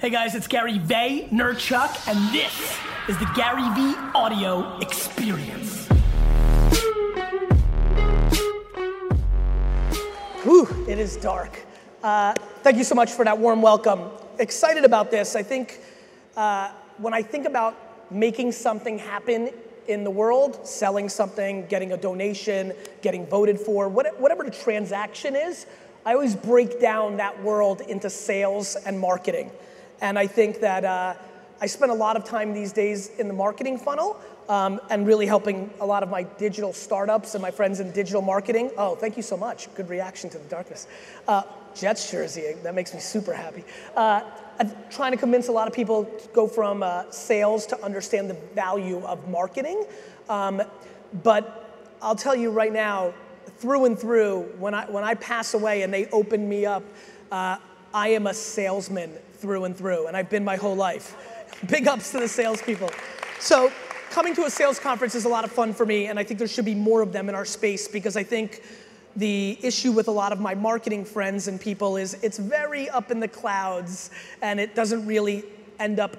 Hey guys, it's Gary Vaynerchuk, and this is the Gary V Audio Experience. Whew, it is dark. Uh, thank you so much for that warm welcome. Excited about this. I think uh, when I think about making something happen in the world, selling something, getting a donation, getting voted for, whatever the transaction is, I always break down that world into sales and marketing. And I think that uh, I spend a lot of time these days in the marketing funnel um, and really helping a lot of my digital startups and my friends in digital marketing. Oh, thank you so much. Good reaction to the darkness. Uh, Jets jersey, that makes me super happy. Uh, I'm trying to convince a lot of people to go from uh, sales to understand the value of marketing. Um, but I'll tell you right now, through and through, when I, when I pass away and they open me up, uh, I am a salesman through and through, and I've been my whole life. Big ups to the salespeople. So, coming to a sales conference is a lot of fun for me, and I think there should be more of them in our space because I think the issue with a lot of my marketing friends and people is it's very up in the clouds and it doesn't really end up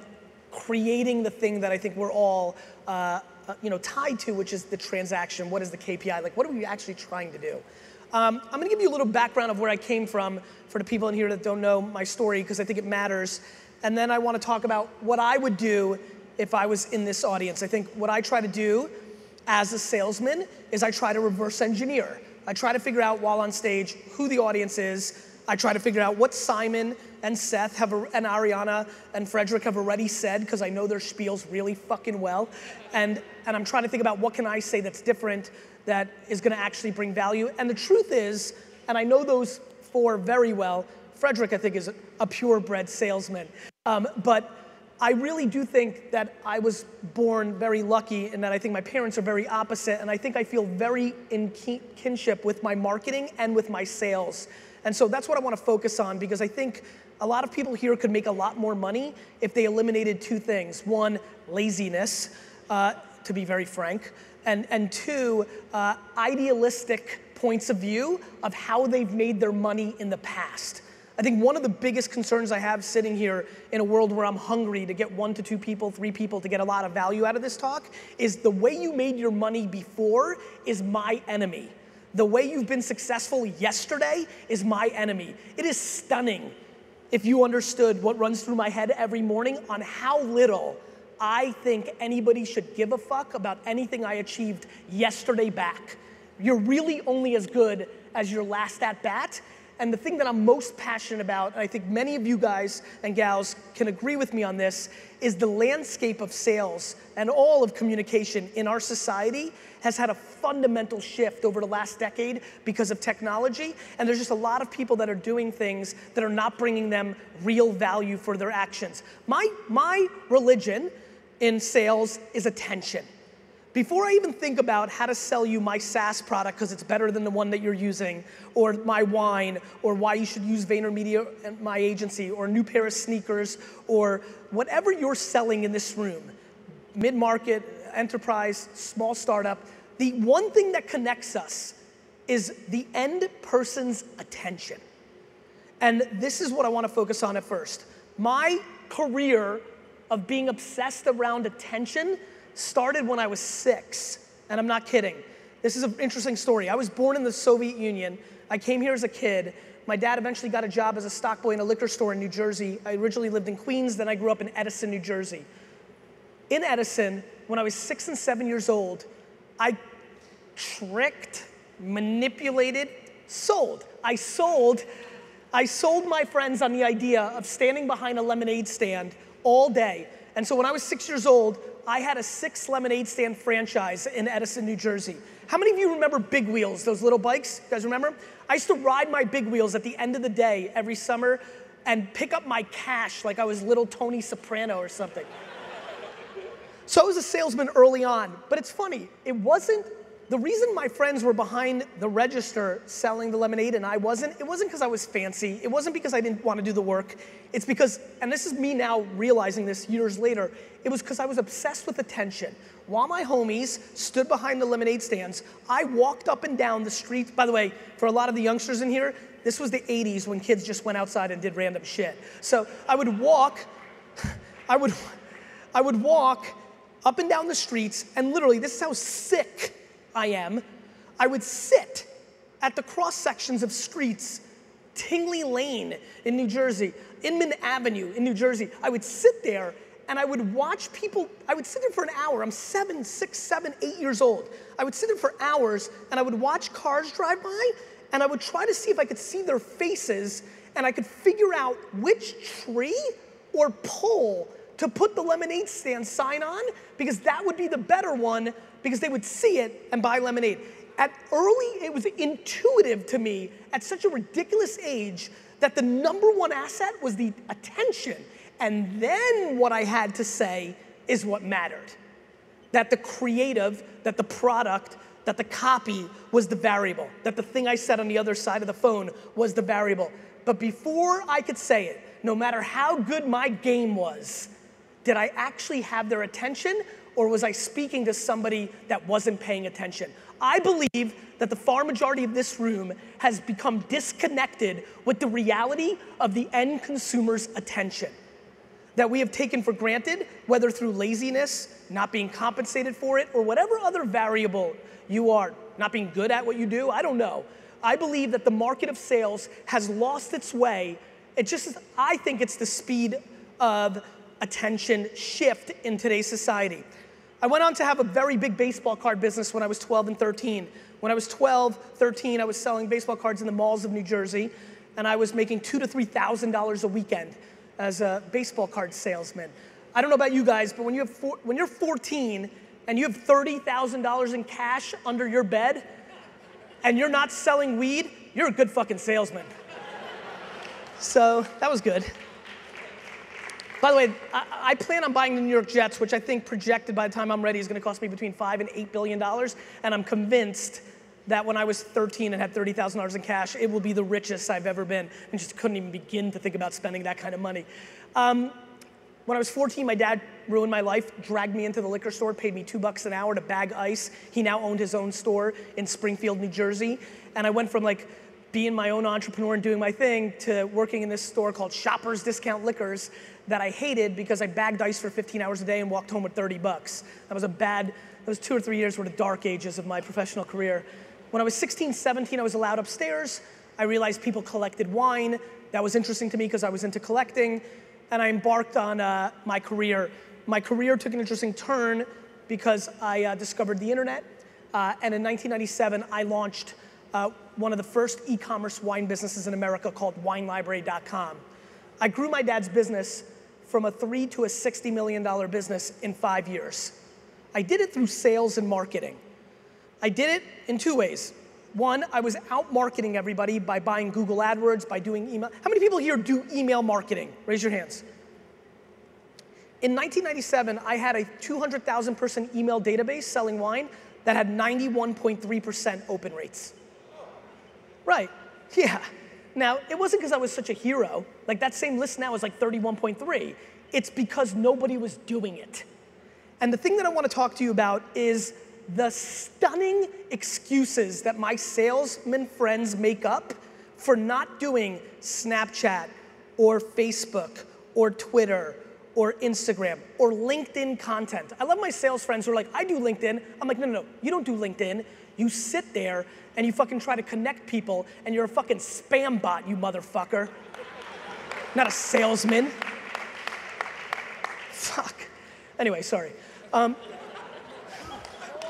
creating the thing that I think we're all uh, uh you know, tied to, which is the transaction. What is the KPI? Like, what are we actually trying to do? Um, I'm gonna give you a little background of where I came from for the people in here that don't know my story, because I think it matters. And then I wanna talk about what I would do if I was in this audience. I think what I try to do as a salesman is I try to reverse engineer. I try to figure out while on stage who the audience is. I try to figure out what Simon and Seth have, and Ariana and Frederick have already said, because I know their spiels really fucking well. And, and I'm trying to think about what can I say that's different that is gonna actually bring value. And the truth is, and I know those four very well, Frederick, I think, is a purebred salesman. Um, but I really do think that I was born very lucky and that I think my parents are very opposite. And I think I feel very in kinship with my marketing and with my sales. And so that's what I wanna focus on because I think a lot of people here could make a lot more money if they eliminated two things. One, laziness, uh, to be very frank and, and two, uh, idealistic points of view of how they've made their money in the past. I think one of the biggest concerns I have sitting here in a world where I'm hungry to get one to two people, three people to get a lot of value out of this talk is the way you made your money before is my enemy. The way you've been successful yesterday is my enemy. It is stunning if you understood what runs through my head every morning on how little I think anybody should give a fuck about anything I achieved yesterday back. You're really only as good as your last at bat. And the thing that I'm most passionate about, and I think many of you guys and gals can agree with me on this, is the landscape of sales and all of communication in our society has had a fundamental shift over the last decade because of technology. And there's just a lot of people that are doing things that are not bringing them real value for their actions. My, my religion in sales is attention. Before I even think about how to sell you my SaaS product because it's better than the one that you're using, or my wine, or why you should use VaynerMedia and my agency, or a new pair of sneakers, or whatever you're selling in this room, mid market, enterprise, small startup, the one thing that connects us is the end person's attention. And this is what I want to focus on at first. My career of being obsessed around attention started when I was six, and I'm not kidding. This is an interesting story. I was born in the Soviet Union. I came here as a kid. My dad eventually got a job as a stock boy in a liquor store in New Jersey. I originally lived in Queens, then I grew up in Edison, New Jersey. In Edison, when I was six and seven years old, I tricked, manipulated, sold. I sold, I sold my friends on the idea of standing behind a lemonade stand all day. And so when I was six years old, I had a six lemonade stand franchise in Edison, New Jersey. How many of you remember Big Wheels, those little bikes? You guys remember? I used to ride my Big Wheels at the end of the day every summer and pick up my cash like I was little Tony Soprano or something. so I was a salesman early on, but it's funny, it wasn't the reason my friends were behind the register selling the lemonade and I wasn't, it wasn't because I was fancy. It wasn't because I didn't want to do the work. It's because, and this is me now realizing this years later, it was because I was obsessed with attention. While my homies stood behind the lemonade stands, I walked up and down the street. By the way, for a lot of the youngsters in here, this was the 80s when kids just went outside and did random shit. So I would walk, I would, I would walk up and down the streets, and literally, this is how sick I am, I would sit at the cross sections of streets, Tingley Lane in New Jersey, Inman Avenue in New Jersey. I would sit there and I would watch people, I would sit there for an hour. I'm seven, six, seven, eight years old. I would sit there for hours and I would watch cars drive by and I would try to see if I could see their faces and I could figure out which tree or pole to put the lemonade stand sign on because that would be the better one because they would see it and buy lemonade. At early, it was intuitive to me at such a ridiculous age that the number one asset was the attention. And then what I had to say is what mattered. That the creative, that the product, that the copy was the variable, that the thing I said on the other side of the phone was the variable. But before I could say it, no matter how good my game was, did I actually have their attention or was I speaking to somebody that wasn't paying attention? I believe that the far majority of this room has become disconnected with the reality of the end consumer's attention that we have taken for granted, whether through laziness, not being compensated for it, or whatever other variable you are, not being good at what you do, I don't know. I believe that the market of sales has lost its way. It just, I think it's the speed of attention shift in today's society. I went on to have a very big baseball card business when I was 12 and 13. When I was 12, 13, I was selling baseball cards in the malls of New Jersey, and I was making two to three thousand dollars a weekend as a baseball card salesman. I don't know about you guys, but when you have four, when you're 14 and you have thirty thousand dollars in cash under your bed, and you're not selling weed, you're a good fucking salesman. So that was good. By the way, I, I, plan on buying the New York Jets, which I think projected by the time I'm ready is going to cost me between five and eight billion dollars. And I'm convinced that when I was 13 and had $30,000 in cash, it will be the richest I've ever been, and just couldn't even begin to think about spending that kind of money. Um, when I was 14, my dad ruined my life, dragged me into the liquor store, paid me two bucks an hour to bag ice. He now owned his own store in Springfield, New Jersey. And I went from like being my own entrepreneur and doing my thing to working in this store called Shoppers Discount Liquors that I hated because I bagged ice for 15 hours a day and walked home with 30 bucks. That was a bad, those two or three years were the dark ages of my professional career. When I was 16, 17, I was allowed upstairs. I realized people collected wine. That was interesting to me because I was into collecting. And I embarked on uh, my career. My career took an interesting turn because I uh, discovered the internet. Uh, and in 1997, I launched uh, one of the first e-commerce wine businesses in America called WineLibrary.com. I grew my dad's business from a three to a $60 million business in five years. I did it through sales and marketing. I did it in two ways. One, I was out marketing everybody by buying Google AdWords, by doing email. How many people here do email marketing? Raise your hands. In 1997, I had a 200,000 person email database selling wine that had 91.3% open rates. Right, yeah. Now, it wasn't because I was such a hero. Like that same list now is like 31.3. It's because nobody was doing it. And the thing that I want to talk to you about is the stunning excuses that my salesman friends make up for not doing Snapchat or Facebook or Twitter or Instagram or LinkedIn content. I love my sales friends who are like, I do LinkedIn. I'm like, no, no, no, you don't do LinkedIn. You sit there and you fucking try to connect people and you're a fucking spam bot, you motherfucker. Not a salesman. Fuck. Anyway, sorry. Um,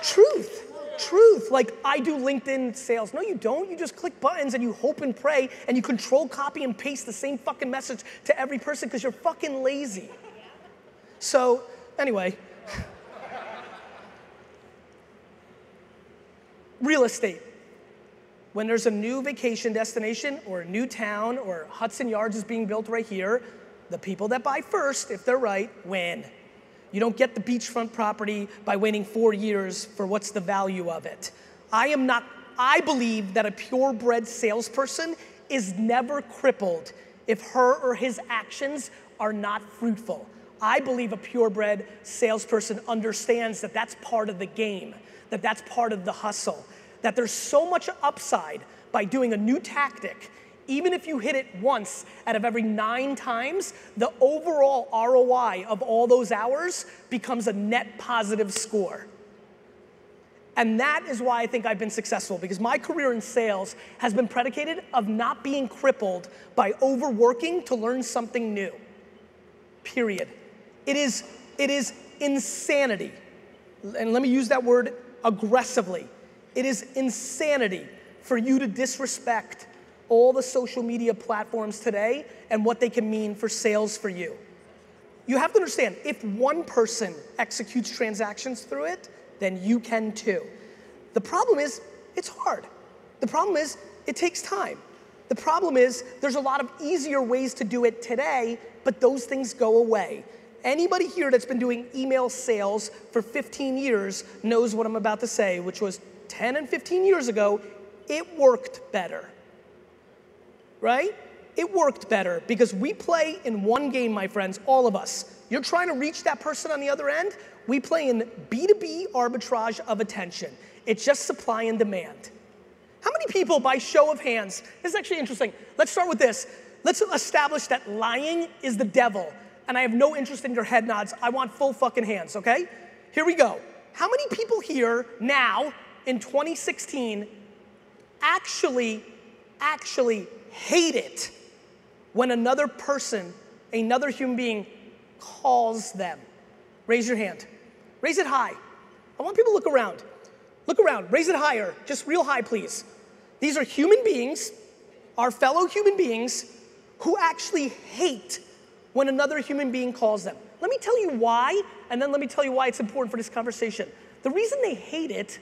truth, truth. Like, I do LinkedIn sales. No, you don't. You just click buttons and you hope and pray and you control, copy, and paste the same fucking message to every person because you're fucking lazy. So, anyway. Real estate. When there's a new vacation destination or a new town or Hudson Yards is being built right here, the people that buy first, if they're right, win. You don't get the beachfront property by waiting four years for what's the value of it. I am not, I believe that a purebred salesperson is never crippled if her or his actions are not fruitful. I believe a purebred salesperson understands that that's part of the game, that that's part of the hustle, that there's so much upside by doing a new tactic. Even if you hit it once out of every nine times, the overall ROI of all those hours becomes a net positive score. And that is why I think I've been successful because my career in sales has been predicated of not being crippled by overworking to learn something new. Period. It is, it is insanity. And let me use that word aggressively. It is insanity for you to disrespect all the social media platforms today and what they can mean for sales for you. You have to understand if one person executes transactions through it, then you can too. The problem is, it's hard. The problem is, it takes time. The problem is, there's a lot of easier ways to do it today, but those things go away. Anybody here that's been doing email sales for 15 years knows what I'm about to say, which was 10 and 15 years ago, it worked better. Right? It worked better because we play in one game, my friends, all of us. You're trying to reach that person on the other end. We play in B2B arbitrage of attention. It's just supply and demand. How many people, by show of hands, this is actually interesting. Let's start with this. Let's establish that lying is the devil and I have no interest in your head nods. I want full fucking hands, okay? Here we go. How many people here now in 2016 actually, actually hate it when another person, another human being, calls them? Raise your hand. Raise it high. I want people to look around. Look around. Raise it higher. Just real high, please. These are human beings, our fellow human beings, who actually hate when another human being calls them. Let me tell you why, and then let me tell you why it's important for this conversation. The reason they hate it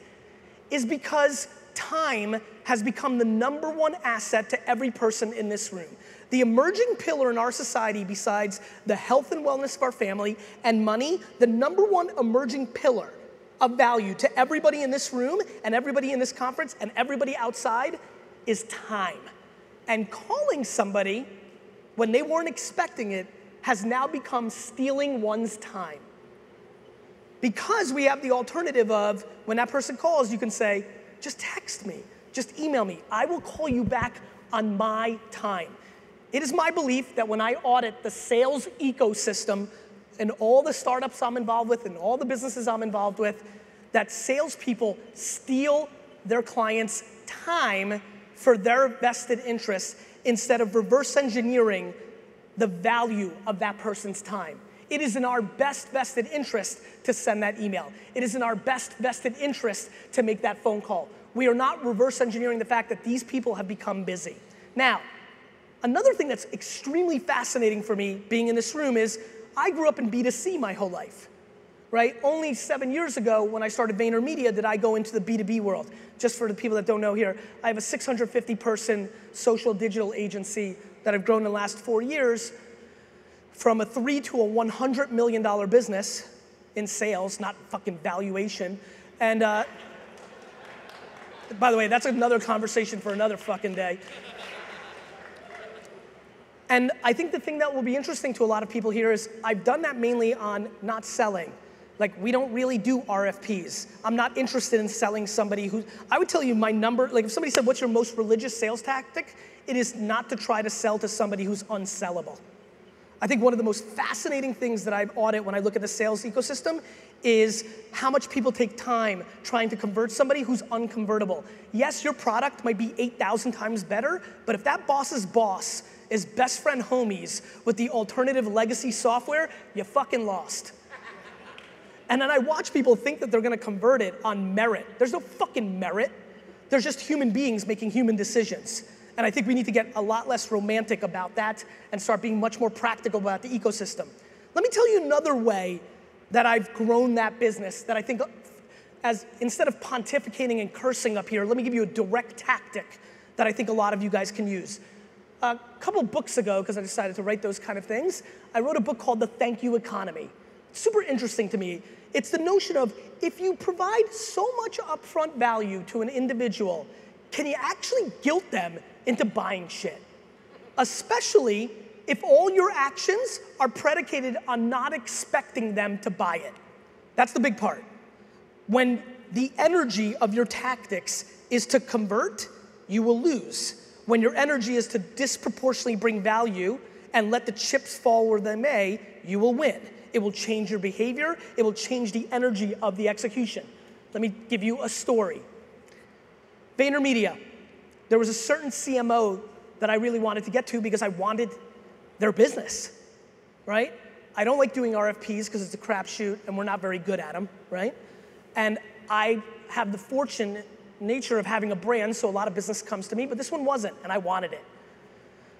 is because time has become the number one asset to every person in this room. The emerging pillar in our society, besides the health and wellness of our family and money, the number one emerging pillar of value to everybody in this room and everybody in this conference and everybody outside is time. And calling somebody when they weren't expecting it has now become stealing one's time. Because we have the alternative of when that person calls, you can say, just text me, just email me. I will call you back on my time. It is my belief that when I audit the sales ecosystem and all the startups I'm involved with and all the businesses I'm involved with, that salespeople steal their clients' time for their vested interests instead of reverse engineering the value of that person's time. It is in our best vested interest to send that email. It is in our best vested interest to make that phone call. We are not reverse engineering the fact that these people have become busy. Now, another thing that's extremely fascinating for me being in this room is I grew up in B2C my whole life, right? Only seven years ago when I started VaynerMedia did I go into the B2B world. Just for the people that don't know here, I have a 650 person social digital agency that I've grown in the last four years from a three to a $100 million business in sales, not fucking valuation. And uh, by the way, that's another conversation for another fucking day. And I think the thing that will be interesting to a lot of people here is I've done that mainly on not selling. Like, we don't really do RFPs. I'm not interested in selling somebody who, I would tell you my number, like, if somebody said, What's your most religious sales tactic? It is not to try to sell to somebody who's unsellable. I think one of the most fascinating things that I audit when I look at the sales ecosystem is how much people take time trying to convert somebody who's unconvertible. Yes, your product might be 8,000 times better, but if that boss's boss is best friend homies with the alternative legacy software, you fucking lost. And then I watch people think that they're gonna convert it on merit. There's no fucking merit. There's just human beings making human decisions. And I think we need to get a lot less romantic about that and start being much more practical about the ecosystem. Let me tell you another way that I've grown that business that I think as instead of pontificating and cursing up here, let me give you a direct tactic that I think a lot of you guys can use. A couple books ago, because I decided to write those kind of things, I wrote a book called The Thank You Economy. Super interesting to me. It's the notion of if you provide so much upfront value to an individual, can you actually guilt them into buying shit? Especially if all your actions are predicated on not expecting them to buy it. That's the big part. When the energy of your tactics is to convert, you will lose. When your energy is to disproportionately bring value and let the chips fall where they may, you will win. It will change your behavior, it will change the energy of the execution. Let me give you a story. VaynerMedia, there was a certain CMO that I really wanted to get to because I wanted their business, right? I don't like doing RFPs because it's a crapshoot and we're not very good at them, right? And I have the fortune nature of having a brand, so a lot of business comes to me, but this one wasn't, and I wanted it.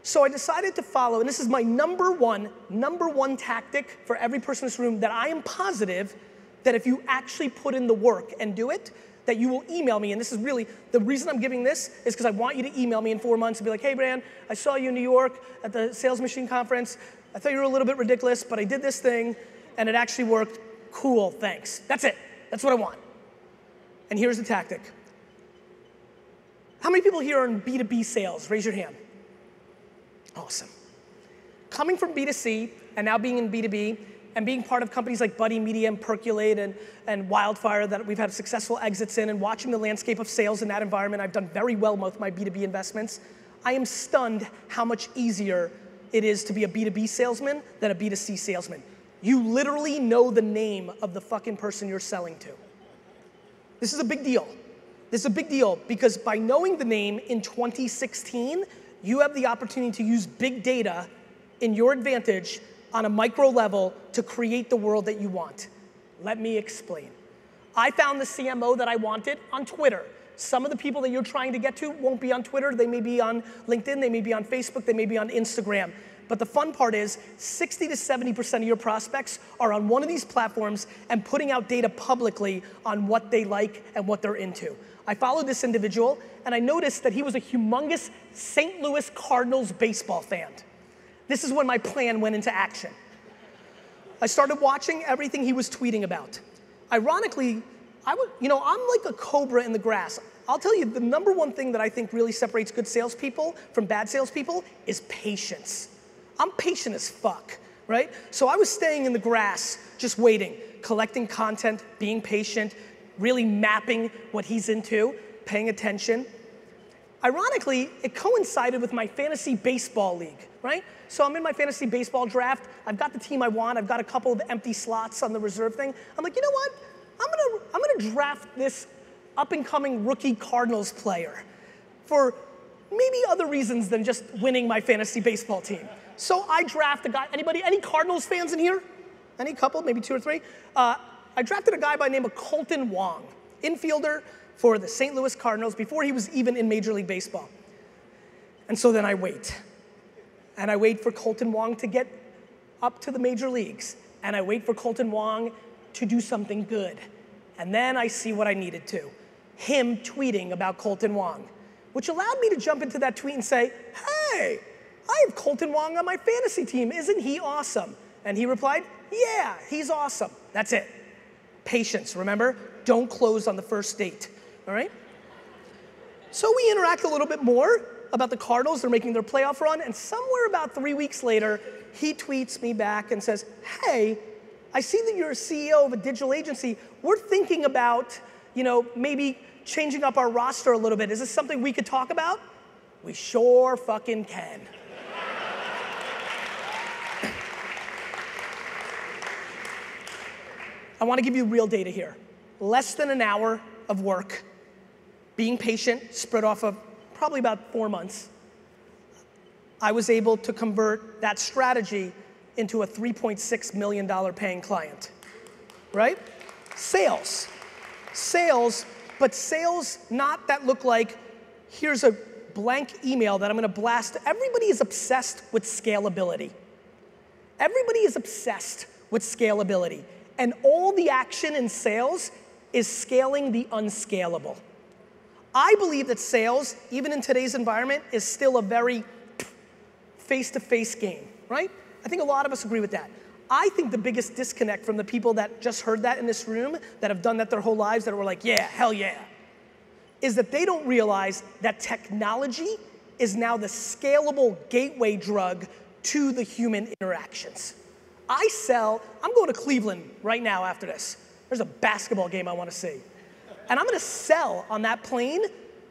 So I decided to follow, and this is my number one, number one tactic for every person in this room that I am positive that if you actually put in the work and do it, that you will email me. And this is really the reason I'm giving this is because I want you to email me in four months and be like, hey, Brand, I saw you in New York at the Sales Machine Conference. I thought you were a little bit ridiculous, but I did this thing and it actually worked. Cool, thanks. That's it. That's what I want. And here's the tactic. How many people here are in B2B sales? Raise your hand. Awesome. Coming from B2C and now being in B2B and being part of companies like Buddy Media and Percolate and, and Wildfire that we've had successful exits in and watching the landscape of sales in that environment, I've done very well with my B2B investments. I am stunned how much easier it is to be a B2B salesman than a B2C salesman. You literally know the name of the fucking person you're selling to. This is a big deal. This is a big deal because by knowing the name in 2016, you have the opportunity to use big data in your advantage on a micro level to create the world that you want. Let me explain. I found the CMO that I wanted on Twitter. Some of the people that you're trying to get to won't be on Twitter, they may be on LinkedIn, they may be on Facebook, they may be on Instagram. But the fun part is 60 to 70% of your prospects are on one of these platforms and putting out data publicly on what they like and what they're into. I followed this individual and I noticed that he was a humongous St. Louis Cardinals baseball fan. This is when my plan went into action. I started watching everything he was tweeting about. Ironically, I would, you know, I'm like a cobra in the grass. I'll tell you, the number one thing that I think really separates good salespeople from bad salespeople is patience. I'm patient as fuck, right? So I was staying in the grass, just waiting, collecting content, being patient, really mapping what he's into, paying attention. Ironically, it coincided with my fantasy baseball league, right? So I'm in my fantasy baseball draft. I've got the team I want. I've got a couple of empty slots on the reserve thing. I'm like, you know what? I'm gonna, I'm gonna draft this up and coming rookie Cardinals player for maybe other reasons than just winning my fantasy baseball team. So I draft a guy. Anybody? Any Cardinals fans in here? Any couple? Maybe two or three. Uh, I drafted a guy by the name of Kolten Wong, infielder for the St. Louis Cardinals before he was even in Major League Baseball. And so then I wait. And I wait for Kolten Wong to get up to the major leagues. And I wait for Kolten Wong to do something good. And then I see what I needed to him tweeting about Kolten Wong, which allowed me to jump into that tweet and say, Hey, I have Kolten Wong on my fantasy team. Isn't he awesome? And he replied, Yeah, he's awesome. That's it. Patience, remember? Don't close on the first date, all right? So we interact a little bit more about the Cardinals. They're making their playoff run, and somewhere about three weeks later, he tweets me back and says, Hey, I see that you're a CEO of a digital agency. We're thinking about, you know, maybe changing up our roster a little bit. Is this something we could talk about? We sure fucking can. I want to give you real data here. Less than an hour of work, being patient, spread off of probably about four months. I was able to convert that strategy into a $3.6 million paying client, right? Sales. Sales, but sales not that look like here's a blank email that I'm gonna blast. Everybody is obsessed with scalability. Everybody is obsessed with scalability. And all the action in sales is scaling the unscalable. I believe that sales, even in today's environment, is still a very face to face game, right? I think a lot of us agree with that. I think the biggest disconnect from the people that just heard that in this room, that have done that their whole lives, that were like, yeah, hell yeah, is that they don't realize that technology is now the scalable gateway drug to the human interactions. I sell, I'm going to Cleveland right now after this. There's a basketball game I want to see. And I'm to sell on that plane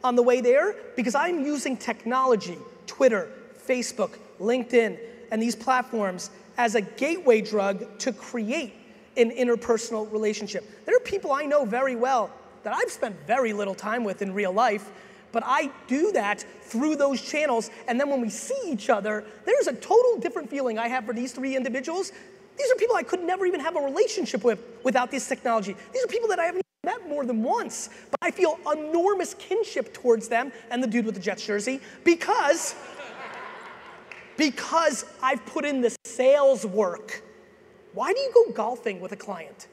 on the way there because I'm using technology, Twitter, Facebook, LinkedIn, and these platforms as a gateway drug to create an interpersonal relationship. There are people I know very well that I've spent very little time with in real life, but I do that through those channels. And then when we see each other, there's a total different feeling I have for these three individuals. These are people I could never even have a relationship with without this technology. These are people that I haven't met more than once, but I feel enormous kinship towards them and the dude with the Jets jersey because because I've put in the sales work. Why do you go golfing with a client?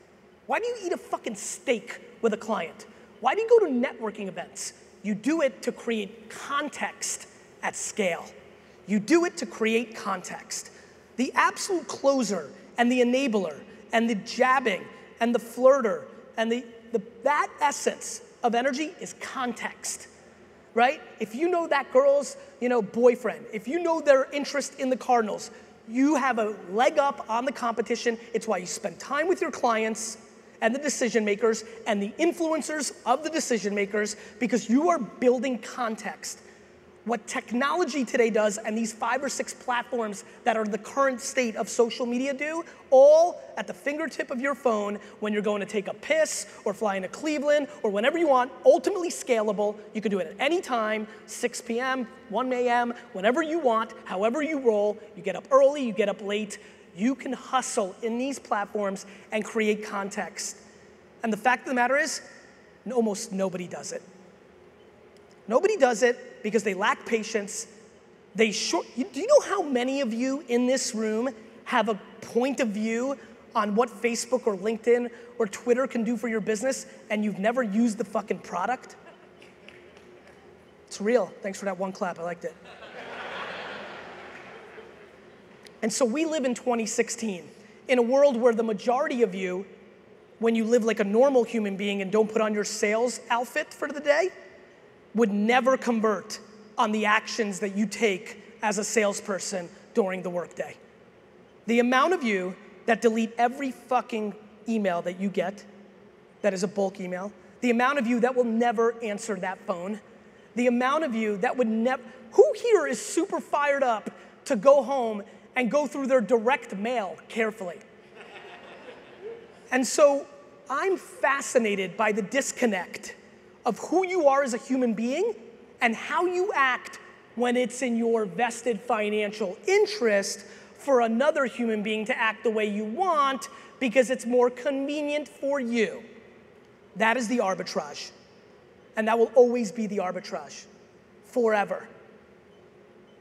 Why do you eat a fucking steak with a client? Why do you go to networking events? You do it to create context at scale. You do it to create context. The absolute closer and the enabler and the jabbing and the flirter and the, the that essence of energy is context right? If you know that girl's, you know, boyfriend, if you know their interest in the Cardinals, you have a leg up on the competition. It's why you spend time with your clients and the decision makers and the influencers of the decision makers because you are building context what technology today does and these five or six platforms that are the current state of social media do, all at the fingertip of your phone when you're going to take a piss or fly into Cleveland or whenever you want, ultimately scalable. You can do it at any time, 6 p.m., 1 a.m., whenever you want, however you roll. You get up early, you get up late. You can hustle in these platforms and create context. And the fact of the matter is, almost nobody does it. Nobody does it because they lack patience. They short, do you know how many of you in this room have a point of view on what Facebook or LinkedIn or Twitter can do for your business and you've never used the fucking product? It's real. Thanks for that one clap. I liked it. and so we live in 2016 in a world where the majority of you, when you live like a normal human being and don't put on your sales outfit for the day, would never convert on the actions that you take as a salesperson during the workday. The amount of you that delete every fucking email that you get, that is a bulk email, the amount of you that will never answer that phone, the amount of you that would never, who here is super fired up to go home and go through their direct mail carefully? And so I'm fascinated by the disconnect of who you are as a human being and how you act when it's in your vested financial interest for another human being to act the way you want because it's more convenient for you. That is the arbitrage. And that will always be the arbitrage forever.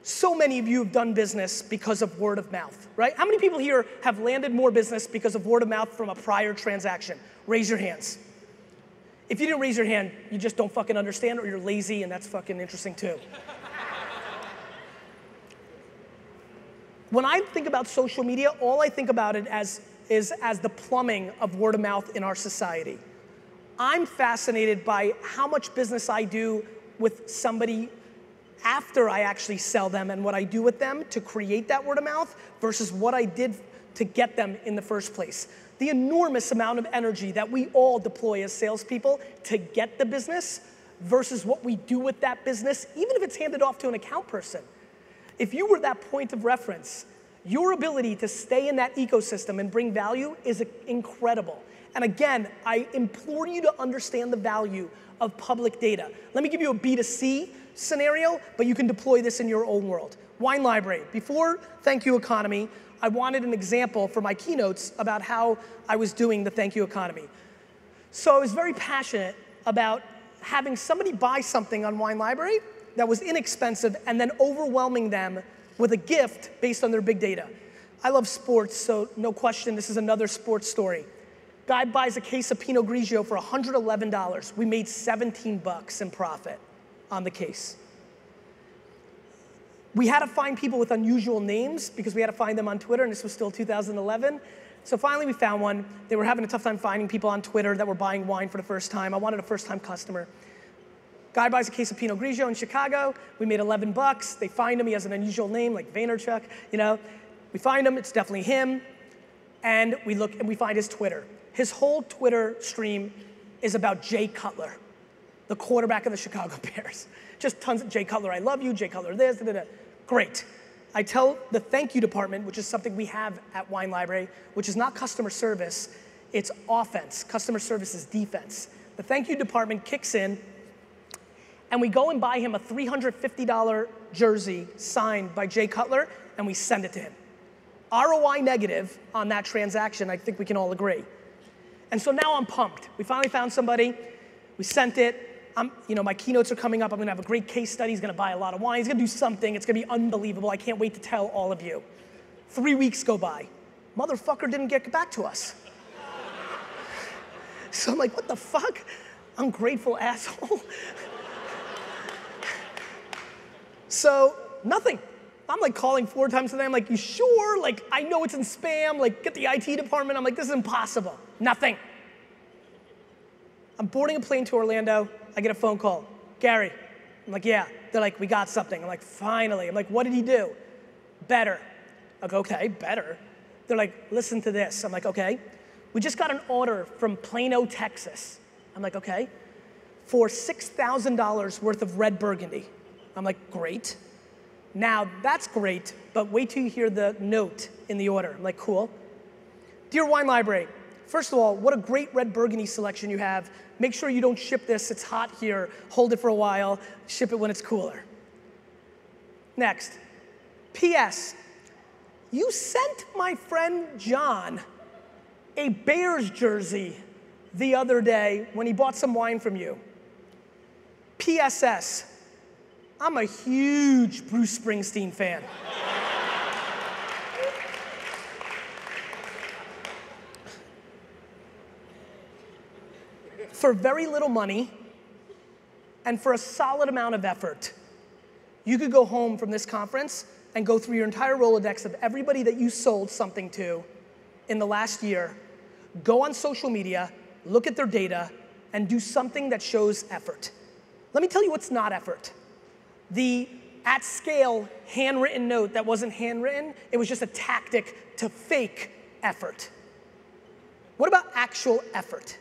So many of you have done business because of word of mouth, right? How many people here have landed more business because of word of mouth from a prior transaction? Raise your hands. If you didn't raise your hand, you just don't fucking understand or you're lazy and that's fucking interesting too. when I think about social media, all I think about it as is as the plumbing of word of mouth in our society. I'm fascinated by how much business I do with somebody after I actually sell them and what I do with them to create that word of mouth versus what I did to get them in the first place the enormous amount of energy that we all deploy as salespeople to get the business versus what we do with that business, even if it's handed off to an account person. If you were that point of reference, your ability to stay in that ecosystem and bring value is incredible. And again, I implore you to understand the value of public data. Let me give you a B2C scenario, but you can deploy this in your own world. Wine Library. Before Thank You Economy, I wanted an example for my keynotes about how I was doing the thank you economy. So I was very passionate about having somebody buy something on Wine Library that was inexpensive and then overwhelming them with a gift based on their big data. I love sports, so no question, this is another sports story. Guy buys a case of Pinot Grigio for $111. We made 17 bucks in profit on the case. We had to find people with unusual names because we had to find them on Twitter, and this was still 2011. So finally, we found one. They were having a tough time finding people on Twitter that were buying wine for the first time. I wanted a first time customer. Guy buys a case of Pinot Grigio in Chicago. We made 11 bucks. They find him. He has an unusual name like Vaynerchuk. You know, we find him. It's definitely him. And we look and we find his Twitter. His whole Twitter stream is about Jay Cutler, the quarterback of the Chicago Bears. Just tons of Jay Cutler. I love you. Jay Cutler. This. Da, da, da. Great. I tell the thank you department, which is something we have at Wine Library, which is not customer service, it's offense. Customer service is defense. The thank you department kicks in, and we go and buy him a $350 jersey signed by Jay Cutler, and we send it to him. ROI negative on that transaction, I think we can all agree. And so now I'm pumped. We finally found somebody, we sent it, I'm, you know, my keynotes are coming up. I'm gonna have a great case study. He's gonna buy a lot of wine. He's gonna do something. It's gonna be unbelievable. I can't wait to tell all of you. Three weeks go by. Motherfucker didn't get back to us. so I'm like, what the fuck? Ungrateful asshole. so nothing. I'm like calling four times a day. I'm like, you sure? Like, I know it's in spam. Like, get the IT department. I'm like, this is impossible. Nothing. I'm boarding a plane to Orlando. I get a phone call. Gary. I'm like, yeah. They're like, we got something. I'm like, finally. I'm like, what did he do? Better. I go, okay, better. They're like, listen to this. I'm like, okay. We just got an order from Plano, Texas. I'm like, okay. For $6,000 worth of red burgundy. I'm like, great. Now, that's great, but wait till you hear the note in the order. I'm like, cool. Dear Wine Library, first of all, what a great red burgundy selection you have. Make sure you don't ship this, it's hot here. Hold it for a while, ship it when it's cooler. Next, P.S. You sent my friend John a Bears jersey the other day when he bought some wine from you. PSS, I'm a huge Bruce Springsteen fan. For very little money and for a solid amount of effort, you could go home from this conference and go through your entire Rolodex of everybody that you sold something to in the last year, go on social media, look at their data, and do something that shows effort. Let me tell you what's not effort. The at scale handwritten note that wasn't handwritten, it was just a tactic to fake effort. What about actual effort?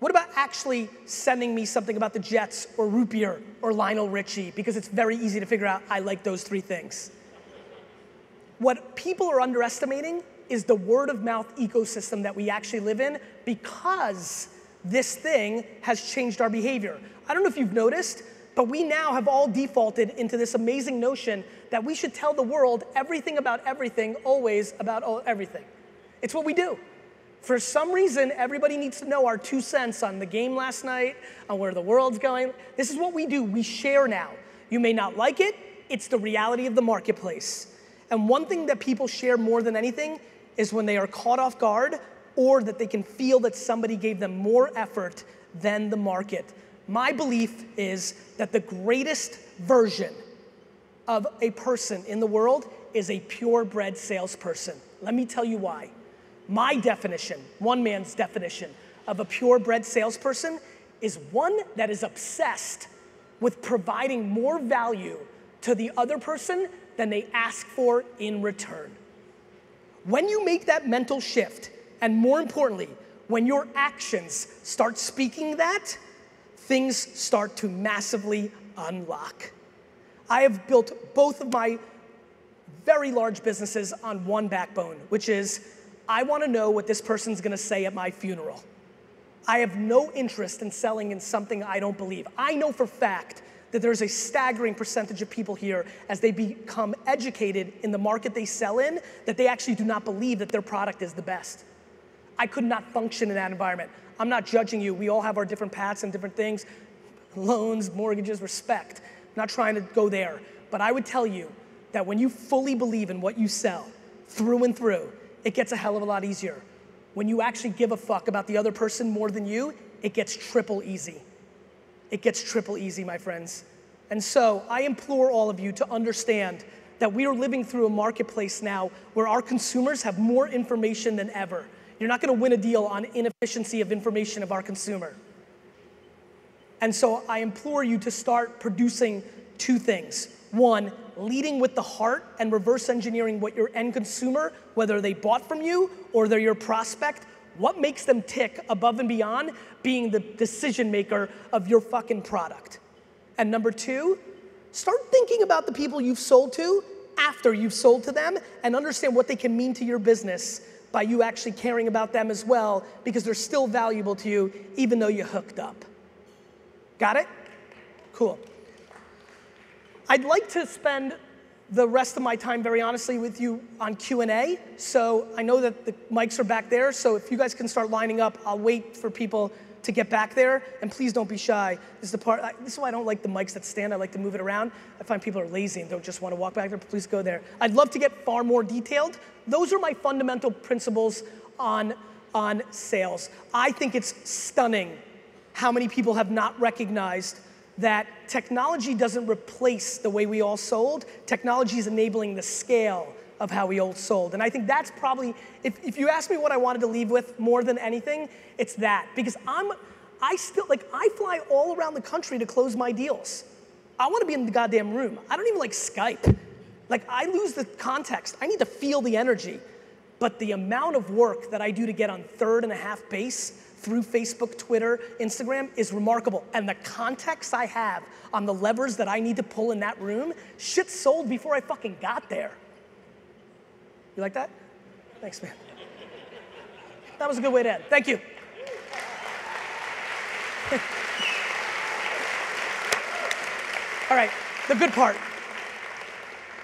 What about actually sending me something about the Jets or root beer or Lionel Richie? Because it's very easy to figure out I like those three things. What people are underestimating is the word of mouth ecosystem that we actually live in because this thing has changed our behavior. I don't know if you've noticed, but we now have all defaulted into this amazing notion that we should tell the world everything about everything, always about everything. It's what we do. For some reason, everybody needs to know our two cents on the game last night, on where the world's going. This is what we do. We share now. You may not like it, it's the reality of the marketplace. And one thing that people share more than anything is when they are caught off guard or that they can feel that somebody gave them more effort than the market. My belief is that the greatest version of a person in the world is a purebred salesperson. Let me tell you why. My definition, one man's definition of a purebred salesperson is one that is obsessed with providing more value to the other person than they ask for in return. When you make that mental shift, and more importantly, when your actions start speaking that, things start to massively unlock. I have built both of my very large businesses on one backbone, which is I wanna know what this person's gonna say at my funeral. I have no interest in selling in something I don't believe. I know for fact that there's a staggering percentage of people here as they become educated in the market they sell in that they actually do not believe that their product is the best. I could not function in that environment. I'm not judging you. We all have our different paths and different things loans, mortgages, respect. I'm not trying to go there. But I would tell you that when you fully believe in what you sell through and through, it gets a hell of a lot easier. When you actually give a fuck about the other person more than you, it gets triple easy. It gets triple easy, my friends. And so I implore all of you to understand that we are living through a marketplace now where our consumers have more information than ever. You're not gonna win a deal on inefficiency of information of our consumer. And so I implore you to start producing two things. One, leading with the heart and reverse engineering what your end consumer, whether they bought from you or they're your prospect, what makes them tick above and beyond being the decision maker of your fucking product. And number two, start thinking about the people you've sold to after you've sold to them and understand what they can mean to your business by you actually caring about them as well because they're still valuable to you even though you hooked up. Got it? Cool. I'd like to spend the rest of my time very honestly with you on Q&A. So I know that the mics are back there, so if you guys can start lining up, I'll wait for people to get back there, and please don't be shy. This is the part, I, this is why I don't like the mics that stand, I like to move it around. I find people are lazy and don't just want to walk back there, please go there. I'd love to get far more detailed. Those are my fundamental principles on, on sales. I think it's stunning how many people have not recognized that technology doesn't replace the way we all sold. Technology is enabling the scale of how we all sold. And I think that's probably, if, if you ask me what I wanted to leave with more than anything, it's that. Because I'm, I still, like, I fly all around the country to close my deals. I wanna be in the goddamn room. I don't even like Skype. Like, I lose the context. I need to feel the energy. But the amount of work that I do to get on third and a half base through Facebook, Twitter, Instagram is remarkable. And the context I have on the levers that I need to pull in that room, shit sold before I fucking got there. You like that? Thanks, man. That was a good way to end. Thank you. All right, the good part.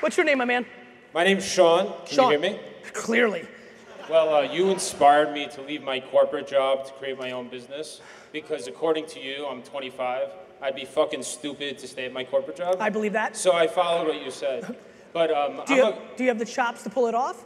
What's your name, my man? My name's Sean. Can Sean. you hear me? Clearly. Well, uh, you inspired me to leave my corporate job to create my own business because, according to you, I'm 25. I'd be fucking stupid to stay at my corporate job. I believe that. so I followed what you said. But um, Do you, I'm a, do you have the chops to pull it off?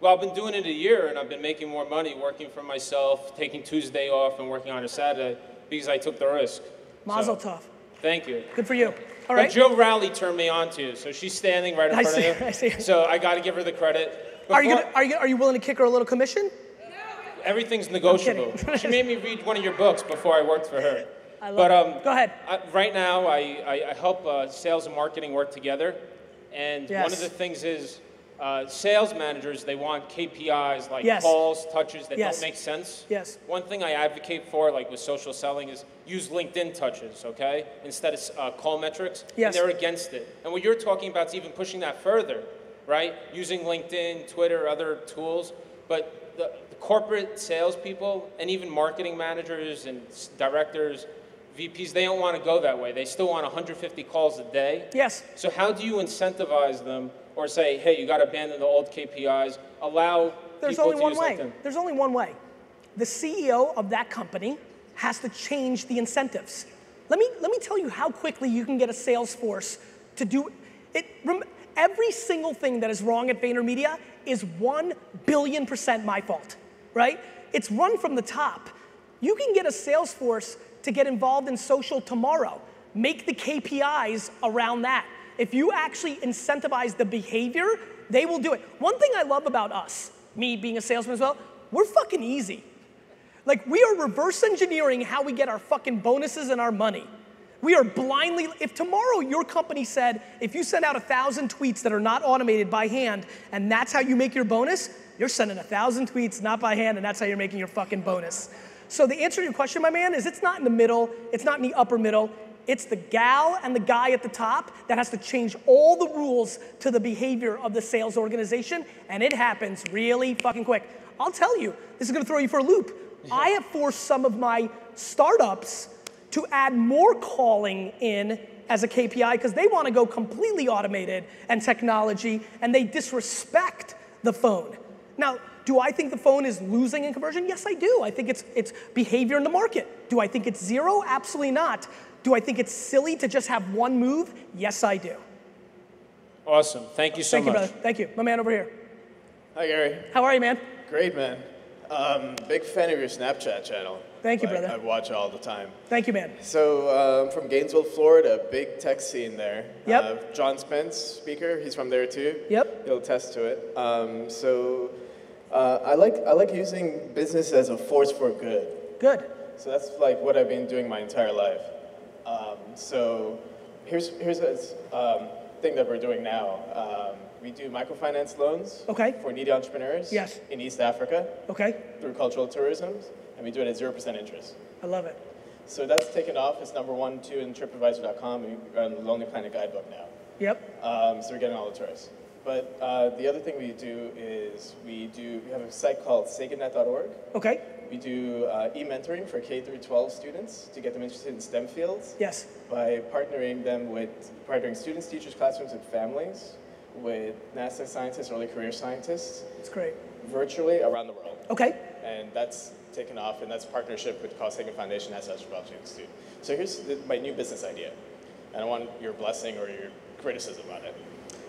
well, I've been doing it a year and I've been making more money working for myself, taking Tuesday off and working on a Saturday because I took the risk. Mazel So, tov. Thank you. Good for you. All But right. Jill Rowley turned me on to you, so she's standing right in I front see of you. I see. So I got to give her the credit. Are you, gonna, are, you, are you willing to kick her a little commission? Everything's negotiable. she made me read one of your books before I worked for her. I love but it. um, Go ahead. I, right now, I, I, I help uh, sales and marketing work together, and one of the things is uh, sales managers they want KPIs like Yes. calls, touches that Yes. don't make sense. Yes. One thing I advocate for, like with social selling, is use LinkedIn touches, okay, instead of uh, call metrics. Yes. And they're against it. And what you're talking about is even pushing that further, right? Using LinkedIn, Twitter, other tools. But the, the corporate salespeople and even marketing managers and directors, VPs, they don't want to go that way. They still want 150 calls a day. Yes. So how do you incentivize them or say, hey, you got to abandon the old KPIs, allow There's people only to one use way. LinkedIn? There's only one way. The CEO of that company has to change the incentives. Let me, let me tell you how quickly you can get a sales force to do it. Every single thing that is wrong at VaynerMedia is 1 billion percent my fault, right? It's run from the top. You can get a sales force to get involved in social tomorrow. Make the KPIs around that. If you actually incentivize the behavior, they will do it. One thing I love about us, me being a salesman as well, we're fucking easy. Like we are reverse engineering how we get our fucking bonuses and our money. We are blindly, if tomorrow your company said, if you send out a thousand tweets that are not automated by hand and that's how you make your bonus, you're sending a thousand tweets not by hand and that's how you're making your fucking bonus. So the answer to your question, my man, is it's not in the middle, it's not in the upper middle, it's the gal and the guy at the top that has to change all the rules to the behavior of the sales organization, and it happens really fucking quick. I'll tell you, this is gonna throw you for a loop. I have forced some of my startups to add more calling in as a KPI because they want to go completely automated and technology and they disrespect the phone. Now, do I think the phone is losing in conversion? Yes, I do. I think it's, it's behavior in the market. Do I think it's zero? Absolutely not. Do I think it's silly to just have one move? Yes, I do. Awesome. Thank you so Thank you, brother. Thank you. My man over here. Hi, Gary. How are you, man? Great, man. Um, big fan of your Snapchat channel. Thank you, Like, brother. I watch all the time. Thank you, man. So, um, from Gainesville, Florida, big tech scene there. Yep. Uh, John Spence, speaker, he's from there too. Yep. He'll attest to it. Um, so, uh, I like I like using business as a force for good. Good. So that's like what I've been doing my entire life. Um, so here's here's a um, thing that we're doing now. We do microfinance loans Okay. for needy entrepreneurs Yes. in East Africa Okay. through cultural tourism, and we do it at zero percent interest. I love it. So that's taken off. It's number one, two in TripAdvisor.com. We're on the Lonely Planet guidebook now. Yep. Um, so we're getting all the tourists. But uh, the other thing we do is we do we have a site called SaganNet.org. Okay. We do uh, e-mentoring for K through 12 students to get them interested in STEM fields Yes. by partnering them with partnering students, teachers, classrooms, and families with NASA scientists, early career scientists, It's great. virtually around the world. Okay. And that's taken off, and that's partnership with Carl Sagan Foundation such opportunities too. So here's the, my new business idea. and I want your blessing or your criticism on it.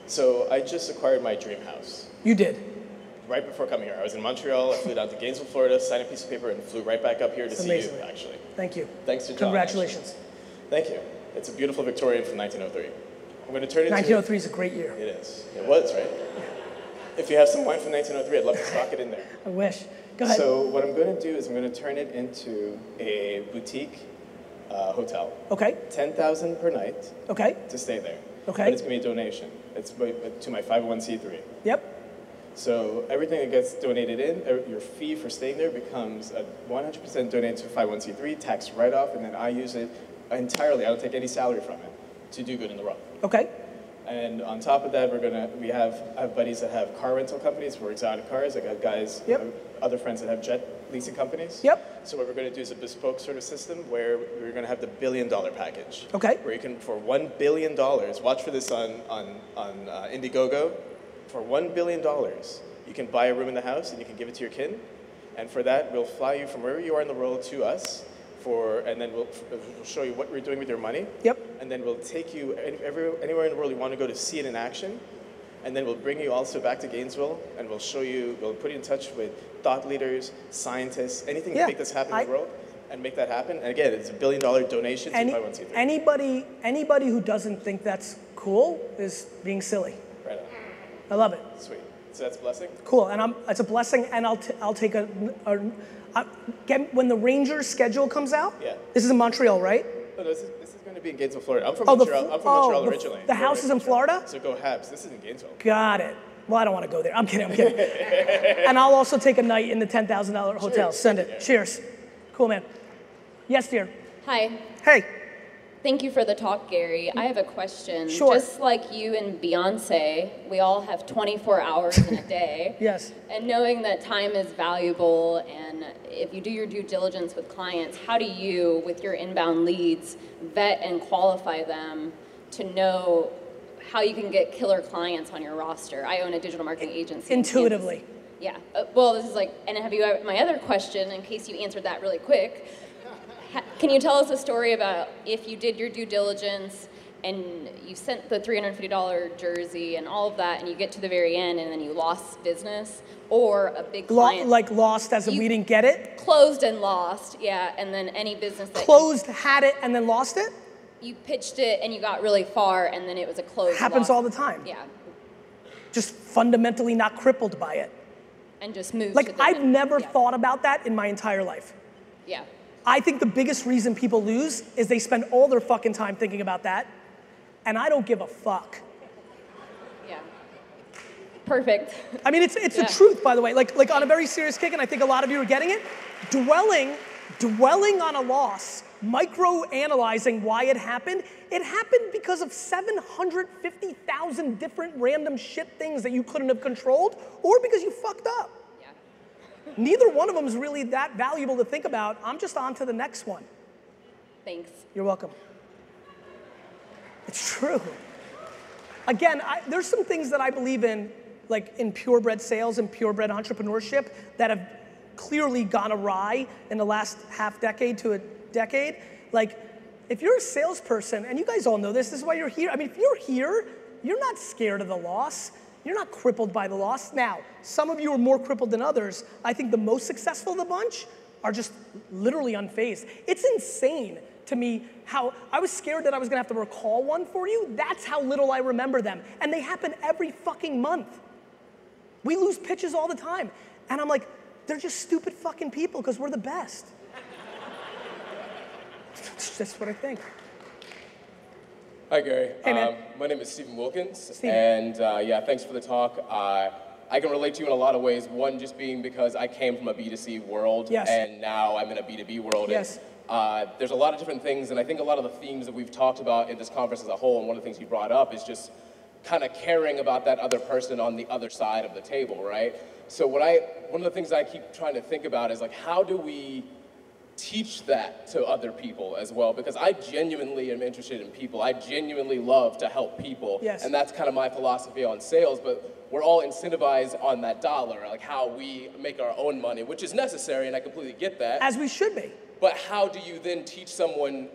So I just acquired my dream house You did. right before coming here. I was in Montreal. I flew down to Gainesville, Florida, signed a piece of paper, and flew right back up here to see you. Actually, Thank you. thanks to John. Congratulations. actually. Thank you. It's a beautiful Victorian from 1903. I'm going to turn it. 1903 is a great year. It is. It was right. If you have some wine from 1903, I'd love to stock it in there. I wish. Go ahead. So what I'm going to do is I'm going to turn it into a boutique uh, hotel. okay. 10,000 per night Okay. to stay there. Okay. But it's going to be a donation. It's to my 501c3. Yep. So everything that gets donated in, er, your fee for staying there becomes a 100% donated to 501c3, tax write-off, and then I use it entirely. I don't take any salary from it to do good in the world. Okay. And on top of that, we're gonna we have I have buddies that have car rental companies for exotic cars. I got guys, Yep. other friends that have jet leasing companies. Yep. So what we're gonna do is a bespoke sort of system where we're gonna have the billion dollar package. Okay. Where you can for one billion dollars, watch for this on on on uh, Indiegogo. For one billion dollars, you can buy a room in the house and you can give it to your kin. And for that, we'll fly you from wherever you are in the world to us. For and then we'll, we'll show you what we're doing with your money Yep. and then we'll take you any, every, anywhere in the world you want to go to see it in action. And then we'll bring you also back to Gainesville, and we'll show you, we'll put you in touch with thought leaders, scientists, anything Yeah, to make this happen in the world, and make that happen. And again, it's a billion dollar donation Any, to 501c3. anybody, anybody who doesn't think that's cool is being silly. right on. I love it. Sweet. So that's a blessing. Cool, and I'm, it's a blessing, and I'll, t- I'll take a, a, I- get, when the Rangers schedule comes out. Yeah. This is in Montreal, right? No, no, this is, this is going to be in Gainesville, Florida. I'm from Oh, Montreal. Fl- I'm from oh, Montreal the- originally. the house is in Florida? So go Habs. This is in Gainesville. Got it. Well, I don't want to go there. I'm kidding. I'm kidding. and I'll also take a night in the ten thousand dollar hotel. Cheers. Send it. Cheers. Cool, man. Yes, dear. Hi. Hey. Thank you for the talk, Gary. I have a question. Sure. Just like you and Beyonce, we all have 24 hours in a day. Yes. And knowing that time is valuable, and if you do your due diligence with clients, how do you, with your inbound leads, vet and qualify them to know how you can get killer clients on your roster? I own a digital marketing agency. Intuitively. Yeah. Uh, well, this is like, and have you? My other question, in case you answered that really quick, can you tell us a story about if you did your due diligence and you sent the $350 jersey and all of that, and you get to the very end and then you lost business, or a big Lo- client like lost as in we didn't get it. closed and lost, yeah, and then any business that you- Closed, had it, and then lost it. you, pitched it and you got really far, and then it was a closed. Happens loss. all the time. Yeah, Just fundamentally not crippled by it. and just moved. Like I've min- never yeah. thought about that in my entire life. Yeah. I think the biggest reason people lose is they spend all their fucking time thinking about that, and I don't give a fuck. Yeah. Perfect. I mean, it's it's Yeah. the truth, by the way. Like like on a very serious kick, and I think a lot of you are getting it. Dwelling, dwelling on a loss, micro analyzing why it happened. It happened because of 750,000 different random shit things that you couldn't have controlled, or because you fucked up. Neither one of them is really that valuable to think about. I'm just on to the next one. Thanks. You're welcome. It's true. Again, I, there's some things that I believe in, like in purebred sales and purebred entrepreneurship, that have clearly gone awry in the last half decade to a decade. Like, if you're a salesperson, and you guys all know this, this is why you're here. I mean, if you're here, you're not scared of the loss. You're not crippled by the loss. Now, some of you are more crippled than others. I think the most successful of the bunch are just literally unfazed. It's insane to me how I was scared that I was gonna have to recall one for you. That's how little I remember them. And they happen every fucking month. We lose pitches all the time. And I'm like, they're just stupid fucking people because we're the best. That's what I think. Hi, Gary. Hey, man. Um, my name is Stephen Wilkins. Stephen. And uh, yeah, thanks for the talk. Uh, I can relate to you in a lot of ways. One, just being because I came from a B2C world, Yes. and now I'm in a B2B world. Yes. And, uh, there's a lot of different things, and I think a lot of the themes that we've talked about in this conference as a whole, and one of the things you brought up is just kind of caring about that other person on the other side of the table, right? So what I, one of the things I keep trying to think about is like, how do we teach that to other people as well because I genuinely am interested in people. I genuinely love to help people. Yes. And that's kind of my philosophy on sales, but we're all incentivized on that dollar, like how we make our own money, which is necessary and I completely get that. As we should be. But how do you then teach someone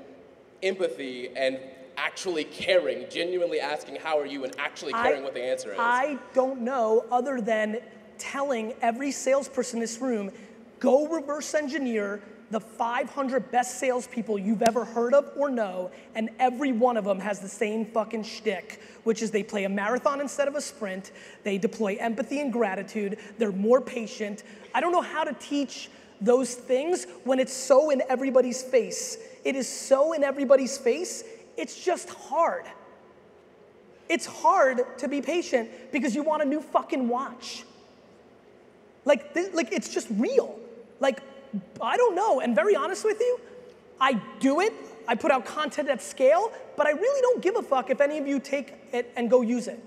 empathy and actually caring, genuinely asking how are you and actually caring what the answer is? I don't know other than telling every salesperson in this room, go reverse engineer the 500 best salespeople you've ever heard of or know, and every one of them has the same fucking shtick, which is they play a marathon instead of a sprint, they deploy empathy and gratitude, they're more patient. I don't know how to teach those things when it's so in everybody's face. It is so in everybody's face, it's just hard. It's hard to be patient because you want a new fucking watch. Like, like it's just real. Like, I don't know. And very honest with you, I do it. I put out content at scale, but I really don't give a fuck if any of you take it and go use it.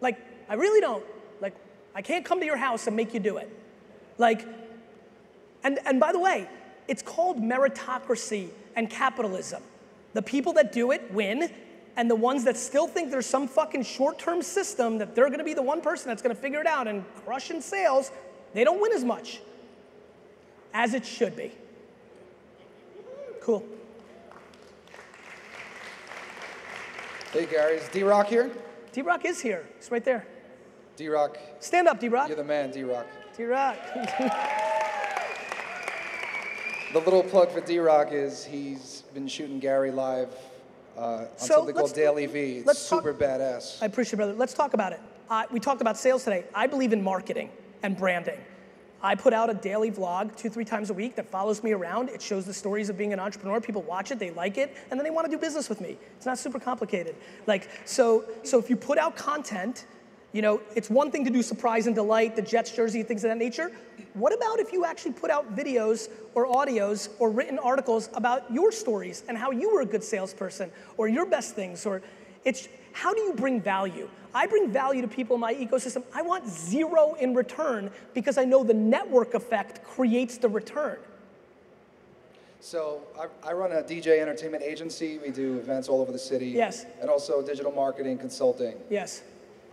Like, I really don't. Like, I can't come to your house and make you do it. Like, and, and by the way, it's called meritocracy and capitalism. The people that do it win, and the ones that still think there's some fucking short term system that they're gonna be the one person that's gonna figure it out and crush in sales, they don't win as much. As it should be. Cool. Hey Gary, is D-Rock here? D Rock is here. He's right there. D-Rock, Stand up, D Rock. you're the man, D-Rock. D Rock. The little plug for D-Rock is he's been shooting Gary live uh, on So, something called DailyVee. It's let's talk- super badass. I appreciate it, brother. Let's talk about it. Uh, we talked about sales today. I believe in marketing and branding. I put out a daily vlog two, three times a week that follows me around. It shows the stories of being an entrepreneur. People watch it, they like it, and then they want to do business with me. It's not super complicated. Like, so, so if you put out content, you know, it's one thing to do surprise and delight, the Jets jersey, things of that nature. What about if you actually put out videos or audios or written articles about your stories and how you were a good salesperson or your best things or it's how do you bring value? I bring value to people in my ecosystem. I want zero in return because I know the network effect creates the return. So I, I run a DJ entertainment agency. We do events all over the city. Yes. And also digital marketing consulting. Yes.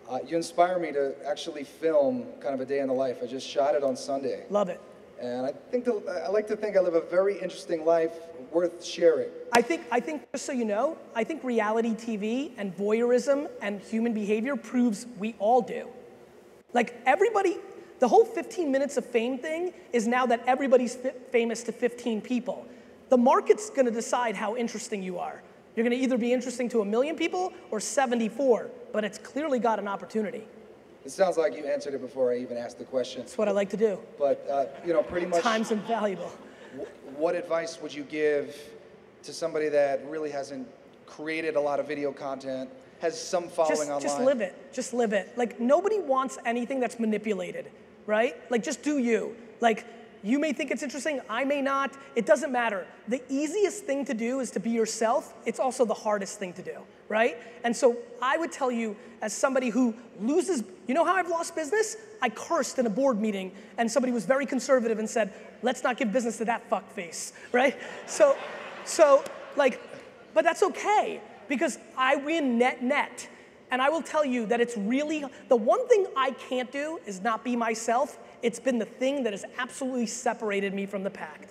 Uh, you inspire me to actually film kind of a day in the life. I just shot it on Sunday. Love it. And I think I like to think I live a very interesting life worth sharing. I think, I think, just so you know, I think reality TV and voyeurism and human behavior proves we all do. Like everybody, the whole 15 minutes of fame thing is now that everybody's famous to 15 people. The market's gonna decide how interesting you are. You're gonna either be interesting to a million people or 74, but it's clearly got an opportunity. It sounds like you answered it before I even asked the question. That's what I like to do. But, uh, you know, pretty much. Time's invaluable. What advice would you give to somebody that really hasn't created a lot of video content, has some following just, online? just live it. Just live it. Like nobody wants anything that's manipulated, right? Like just do you. Like you may think it's interesting, I may not. It doesn't matter. The easiest thing to do is to be yourself. It's also the hardest thing to do, right? And so I would tell you, as somebody who loses, you know how I've lost business? I cursed in a board meeting, and somebody was very conservative and said, "Let's not give business to that fuck face," right? So, so like, but that's okay because I win net net. And I will tell you that it's really the one thing I can't do is not be myself. It's been the thing that has absolutely separated me from the pack.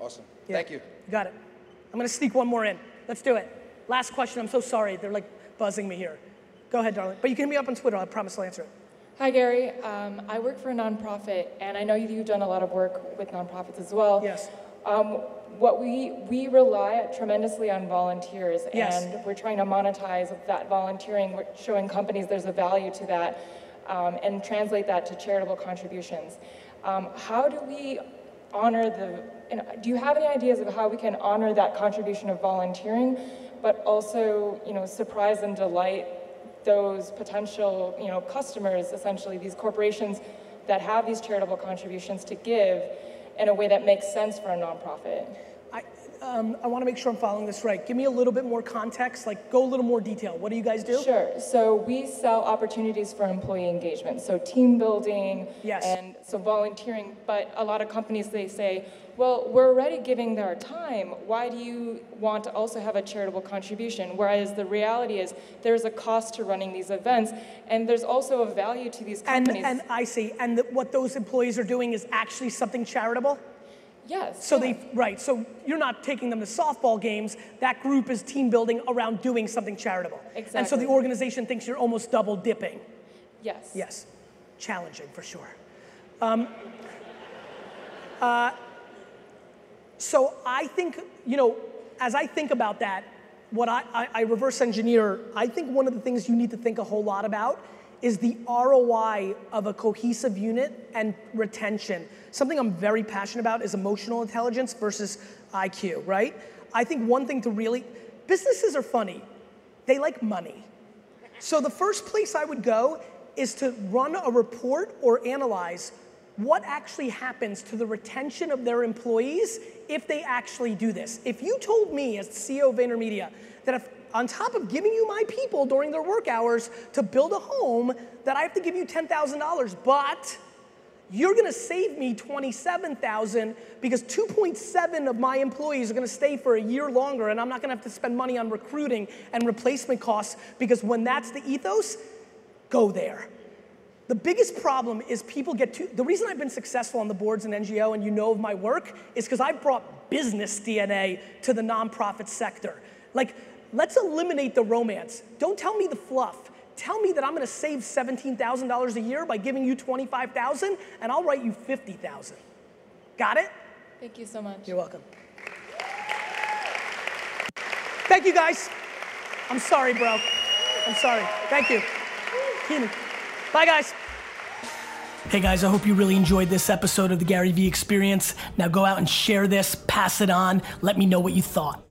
Awesome. Yeah. Thank you. Got it. I'm gonna sneak one more in. Let's do it. Last question. I'm so sorry. They're like buzzing me here. Go ahead, darling. But you can hit me up on Twitter. I promise I'll answer it. Hi, Gary. Um, I work for a nonprofit, and I know you've done a lot of work with nonprofits as well. Yes. Um, what we we rely tremendously on volunteers, Yes. and we're trying to monetize that volunteering, we're showing companies there's a value to that, um, and translate that to charitable contributions. Um, how do we honor the? Do you have any ideas of how we can honor that contribution of volunteering, but also you know surprise and delight those potential, you know, customers, essentially these corporations that have these charitable contributions to give in a way that makes sense for a nonprofit. I, um, I want to make sure I'm following this right. Give me a little bit more context. Like, go a little more detail. What do you guys do? Sure. So we sell opportunities for employee engagement, so team building Yes. and so volunteering. But a lot of companies they say, well, we're already giving their time. Why do you want to also have a charitable contribution? Whereas the reality is there's a cost to running these events, and there's also a value to these companies. and I see. And that what those employees are doing is actually something charitable? Yes. So yeah. they, right, so you're not taking them to softball games. That group is team building around doing something charitable. And so the organization thinks you're almost double dipping. Yes. Yes, challenging for sure. Um, uh, so I think, you know, as I think about that, what I, I, I reverse engineer, I think one of the things you need to think a whole lot about is the ROI of a cohesive unit and retention. Something I'm very passionate about is emotional intelligence versus IQ, right? I think one thing to really, businesses are funny. They like money. So the first place I would go is to run a report or analyze what actually happens to the retention of their employees if they actually do this. If you told me as CEO of VaynerMedia that if on top of giving you my people during their work hours to build a home, that I have to give you $10,000, but you're gonna save me 27,000 because 2.7 of my employees are gonna stay for a year longer and I'm not gonna have to spend money on recruiting and replacement costs because when that's the ethos, go there. The biggest problem is people get too, the reason I've been successful on the boards and NGO and you know of my work is because I've brought business DNA to the nonprofit sector. Like, let's eliminate the romance. Don't tell me the fluff. Tell me that I'm gonna save $17,000 a year by giving you 25,000 and I'll write you 50,000. Got it? Thank you so much. You're welcome. Thank you guys. I'm sorry, bro. I'm sorry. Thank you. Keenan. Bye, guys. Hey guys, I hope you really enjoyed this episode of the Gary Vee Experience. Now go out and share this, pass it on, let me know what you thought.